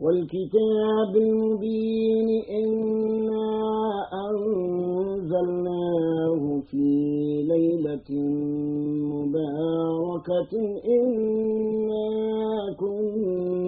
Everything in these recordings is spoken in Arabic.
والكتاب المبين إنا أنزلناه في ليلة مباركة إنا كنا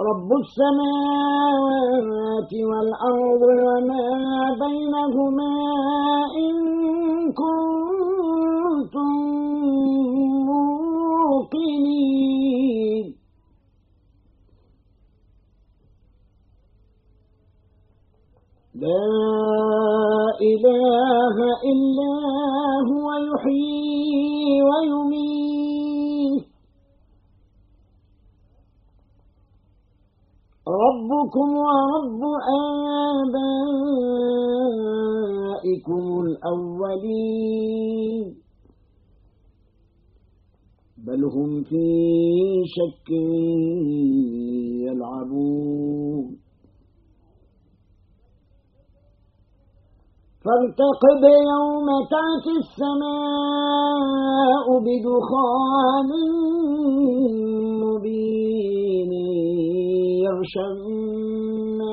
رب السماوات والأرض وما بينهما إن كنتم موقنين. لا إله إلا هو يحيي ويميت. ربكم ورب آبائكم الأولين. بل هم في شك يلعبون. فارتقب يوم تأتي السماء بدخان مبين. يغشى الناس.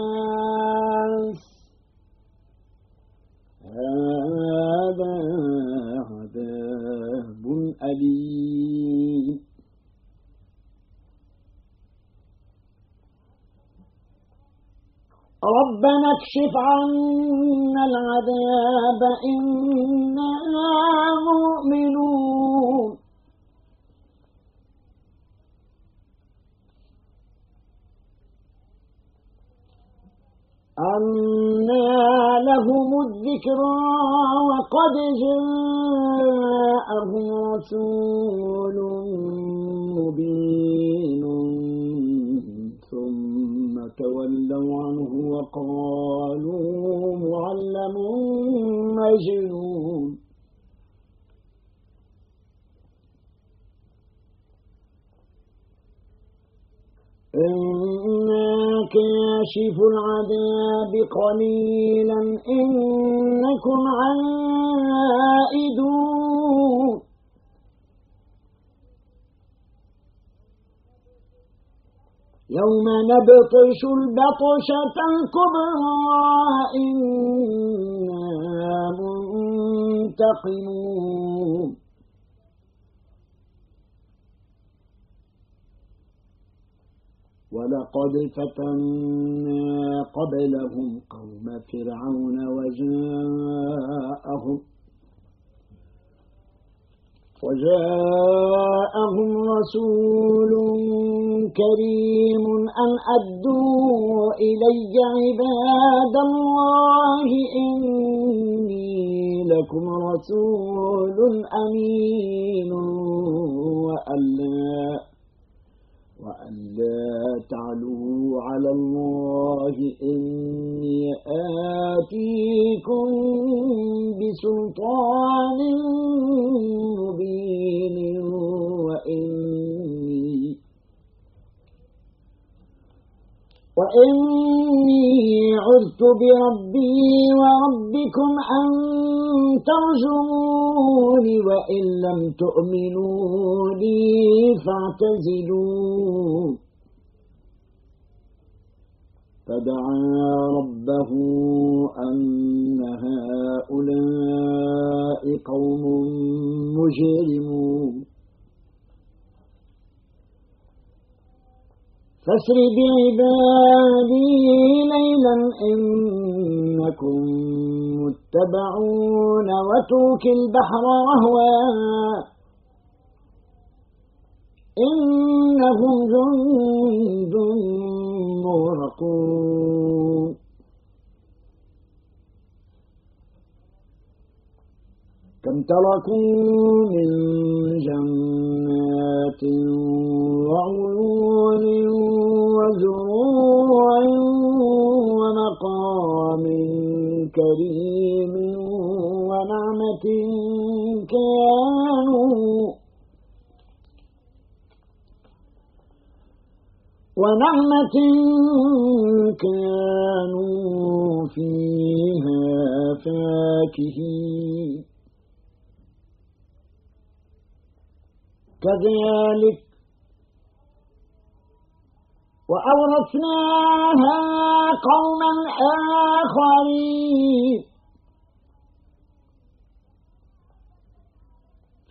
هذا عذاب أليم. ربنا اكشف عنا العذاب إنا مؤمنون. أنا لهم الذكرى وقد جاءهم رسول مبين. ثم تولوا عنه وقالوا معلم مجنون. إنا كاشف العذاب قليلا إنكم عائدون. يوم نبطش البطشة الكبرى إنا منتقمون. ولقد فتنا قبلهم قوم فرعون وجاءهم وجاءهم رسول كريم أن أدوا إلي عباد الله إني لكم رسول أمين وألا وألا تعلوا على الله إني آتيكم بسلطان مبين وإني وإني عذت بربي وربكم أن ترجمون وإن لم تؤمنوا لي فاعتزلون فدعا ربه أن هؤلاء قوم مجرمون. فاسر بعبادي ليلا إنكم متبعون وتوك البحر رهوا إنهم جند مغرقون. كم تركوا من جنات وعيون وزروع ومقام كريم. كانوا ونعمة كانوا فيها فاكهين كذلك وأورثناها قوما آخرين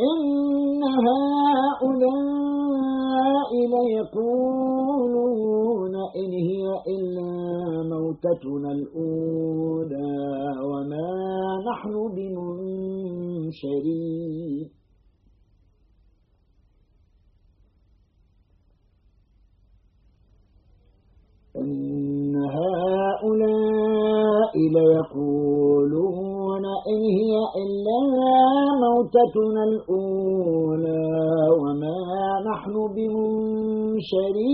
إن هؤلاء ليقولون إن هي إلا موتتنا الأولى وما نحن بمنشرين. إن هؤلاء ليقولون هي إلا موتتنا الأولى وما نحن بمنشرين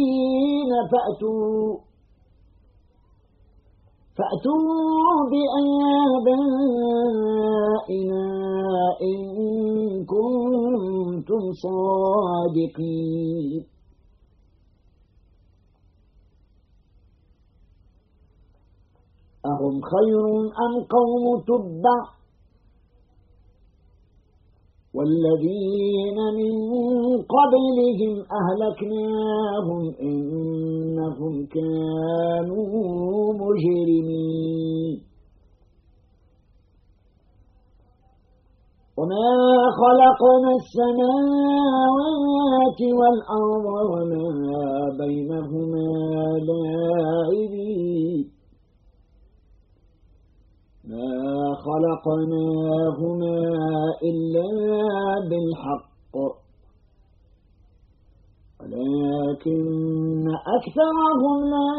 فأتوا فأتوا بآبائنا إن كنتم صادقين. أهم خير أم قوم تبع والذين من قبلهم أهلكناهم إنهم كانوا مجرمين. وما خلقنا السماوات والأرض وما بينهما لاعبين ما خلقناهما إلا بالحق ولكن أكثرهم لا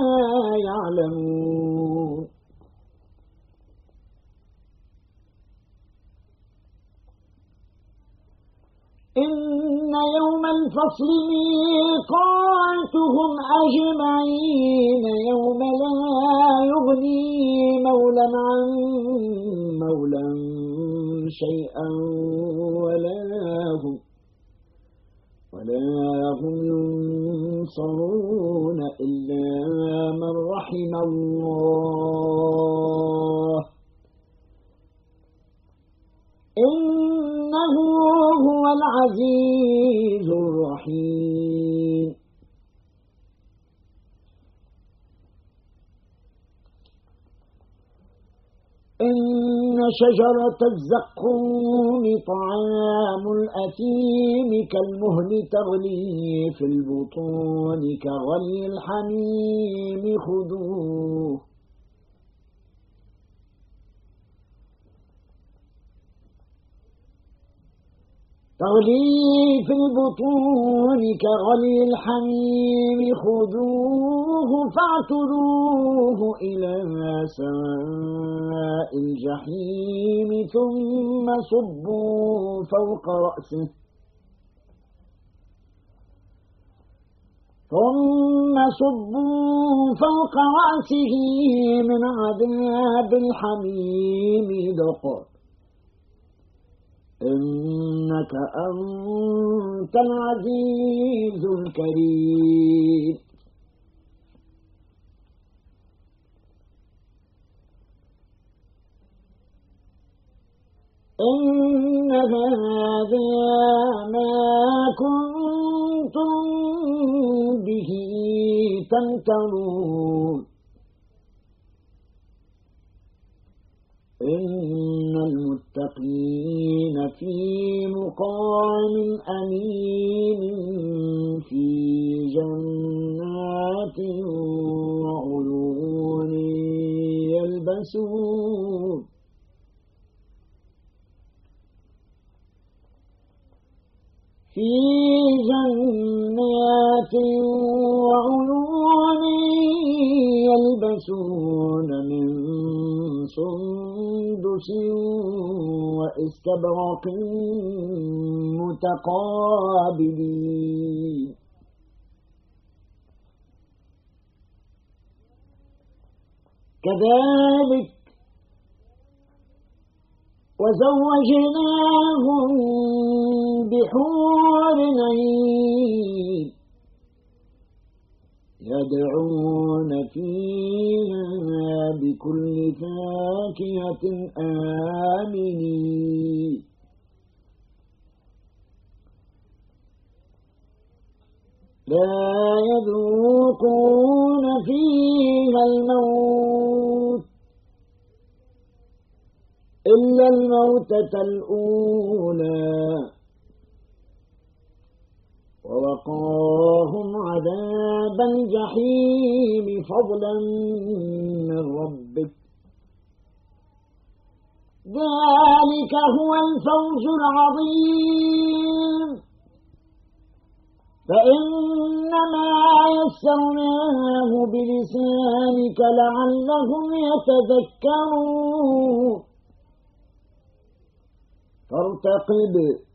يعلمون إن يوم الفصل ميقاتهم أجمعين يوم لا يغني مولا عن مولا شيئا ولا هم ولا هم ينصرون إلا من رحم الله. إنه هو العزيز الرحيم. إن شجرة الزقوم طعام الأثيم كالمهل تغلي في البطون كغلي الحميم خذوه. تغلي في البطون كغلي الحميم خذوه فاعتروه إلى سواء الجحيم ثم صبوا فوق رأسه. ثم صبوا فوق رأسه من عذاب الحميم ذق إنك أنت العزيز الكريم. إن هذا ما كنتم به تمترون. إن المتقين في مقام أمين في جنات وعيون يلبسون. في جنات وعيون يلبسون من سندس وإستبرق متقابلين. كذلك وزوجناهم بحور عين. يدعون فيها بكل فاكهة آمنين. لا يذوقون فيها الموت إلا الموتة الأولى. ووقاهم عذاب الجحيم فضلا من ربك. ذلك هو الفوز العظيم. فإنما يسرناه بلسانك لعلهم يتذكرون. فارتقب.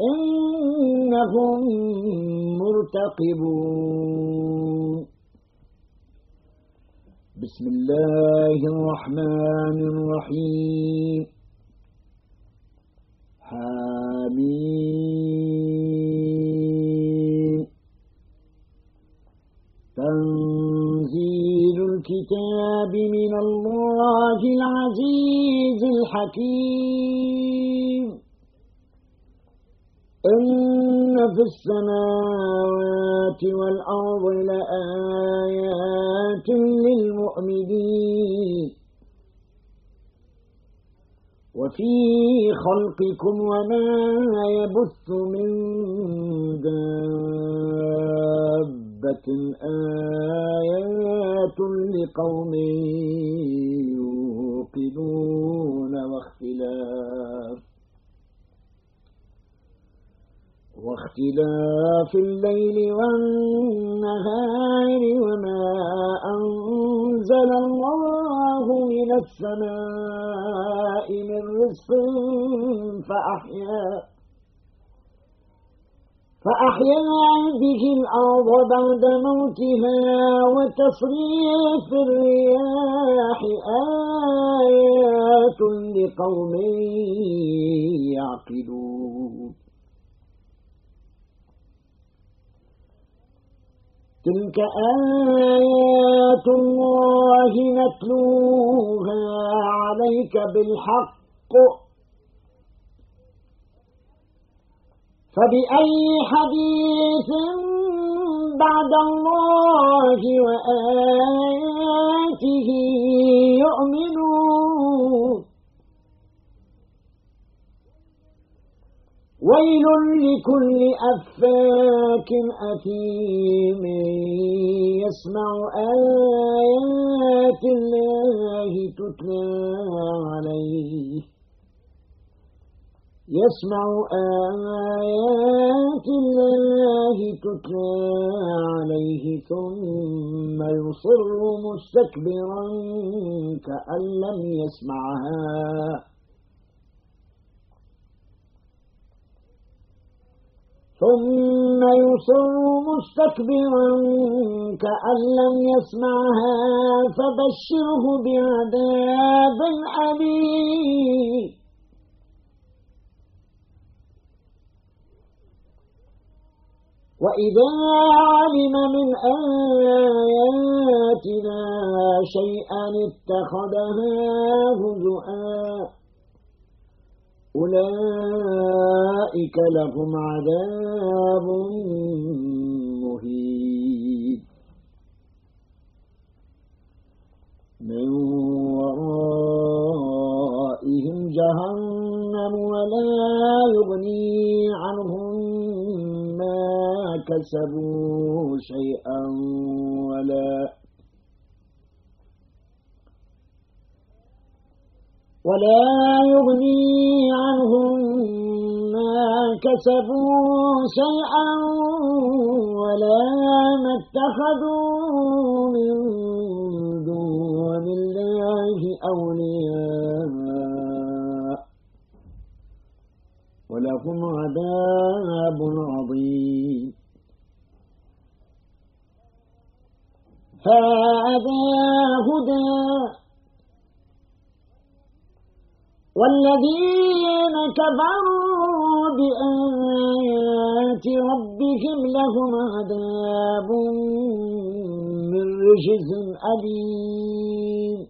إنهم مرتقبون. بسم الله الرحمن الرحيم. حميم. تنزيل الكتاب من الله العزيز الحكيم. إن في السماوات والأرض لآيات للمؤمنين. وفي خلقكم وما يبث من دابة. آيات لقوم يوقدون واختلاف. واختلاف الليل والنهار وما أنزل الله من السماء من رزق فأحيا فأحيا به الأرض بعد موتها وتصريف الرياح آيات لقوم يعقلون. تلك آيات الله نتلوها عليك بالحق. فبأي حديث بعد الله وآياته يؤمنون؟ ويل لكل أفاك أثيم يسمع آيات الله تتلى عليه. يسمع آيات الله تتلى عليه ثم يصر مستكبرا كأن لم يسمعها. ثم يصر مستكبرا كأن لم يسمعها فبشره بعذاب أليم. وإذا علم من آياتنا شيئا اتخذها هزؤا أولئك لهم عذاب مهين. من ورائهم جهنم ولا يغني عنهم ما كسبوا شيئا ولا ولا يغني عنهم ما كسبوا شيئا ولا ما اتخذوا من دون الله أولياء. ولهم عذاب عظيم. هذا هدى والذين كفروا بآيات ربهم لهم عذاب من رجز أليم.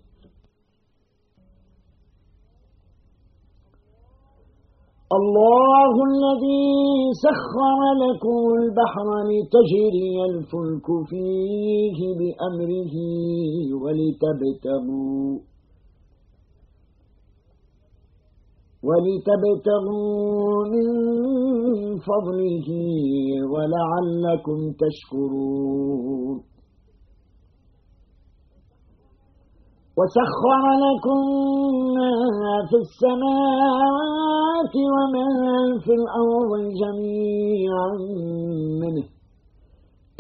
الله الذي سخر لكم البحر لتجري الفلك فيه بأمره ولتبتغوا ولتبتغوا من فضله ولعلكم تشكرون. وسخر لكم ما في السماوات وما في الأرض جميعا منه.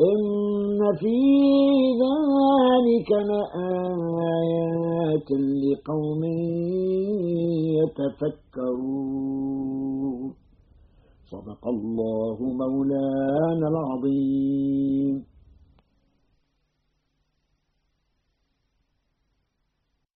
إن في ذلك لآيات لقوم يتفكرون. صدق الله مولانا العظيم.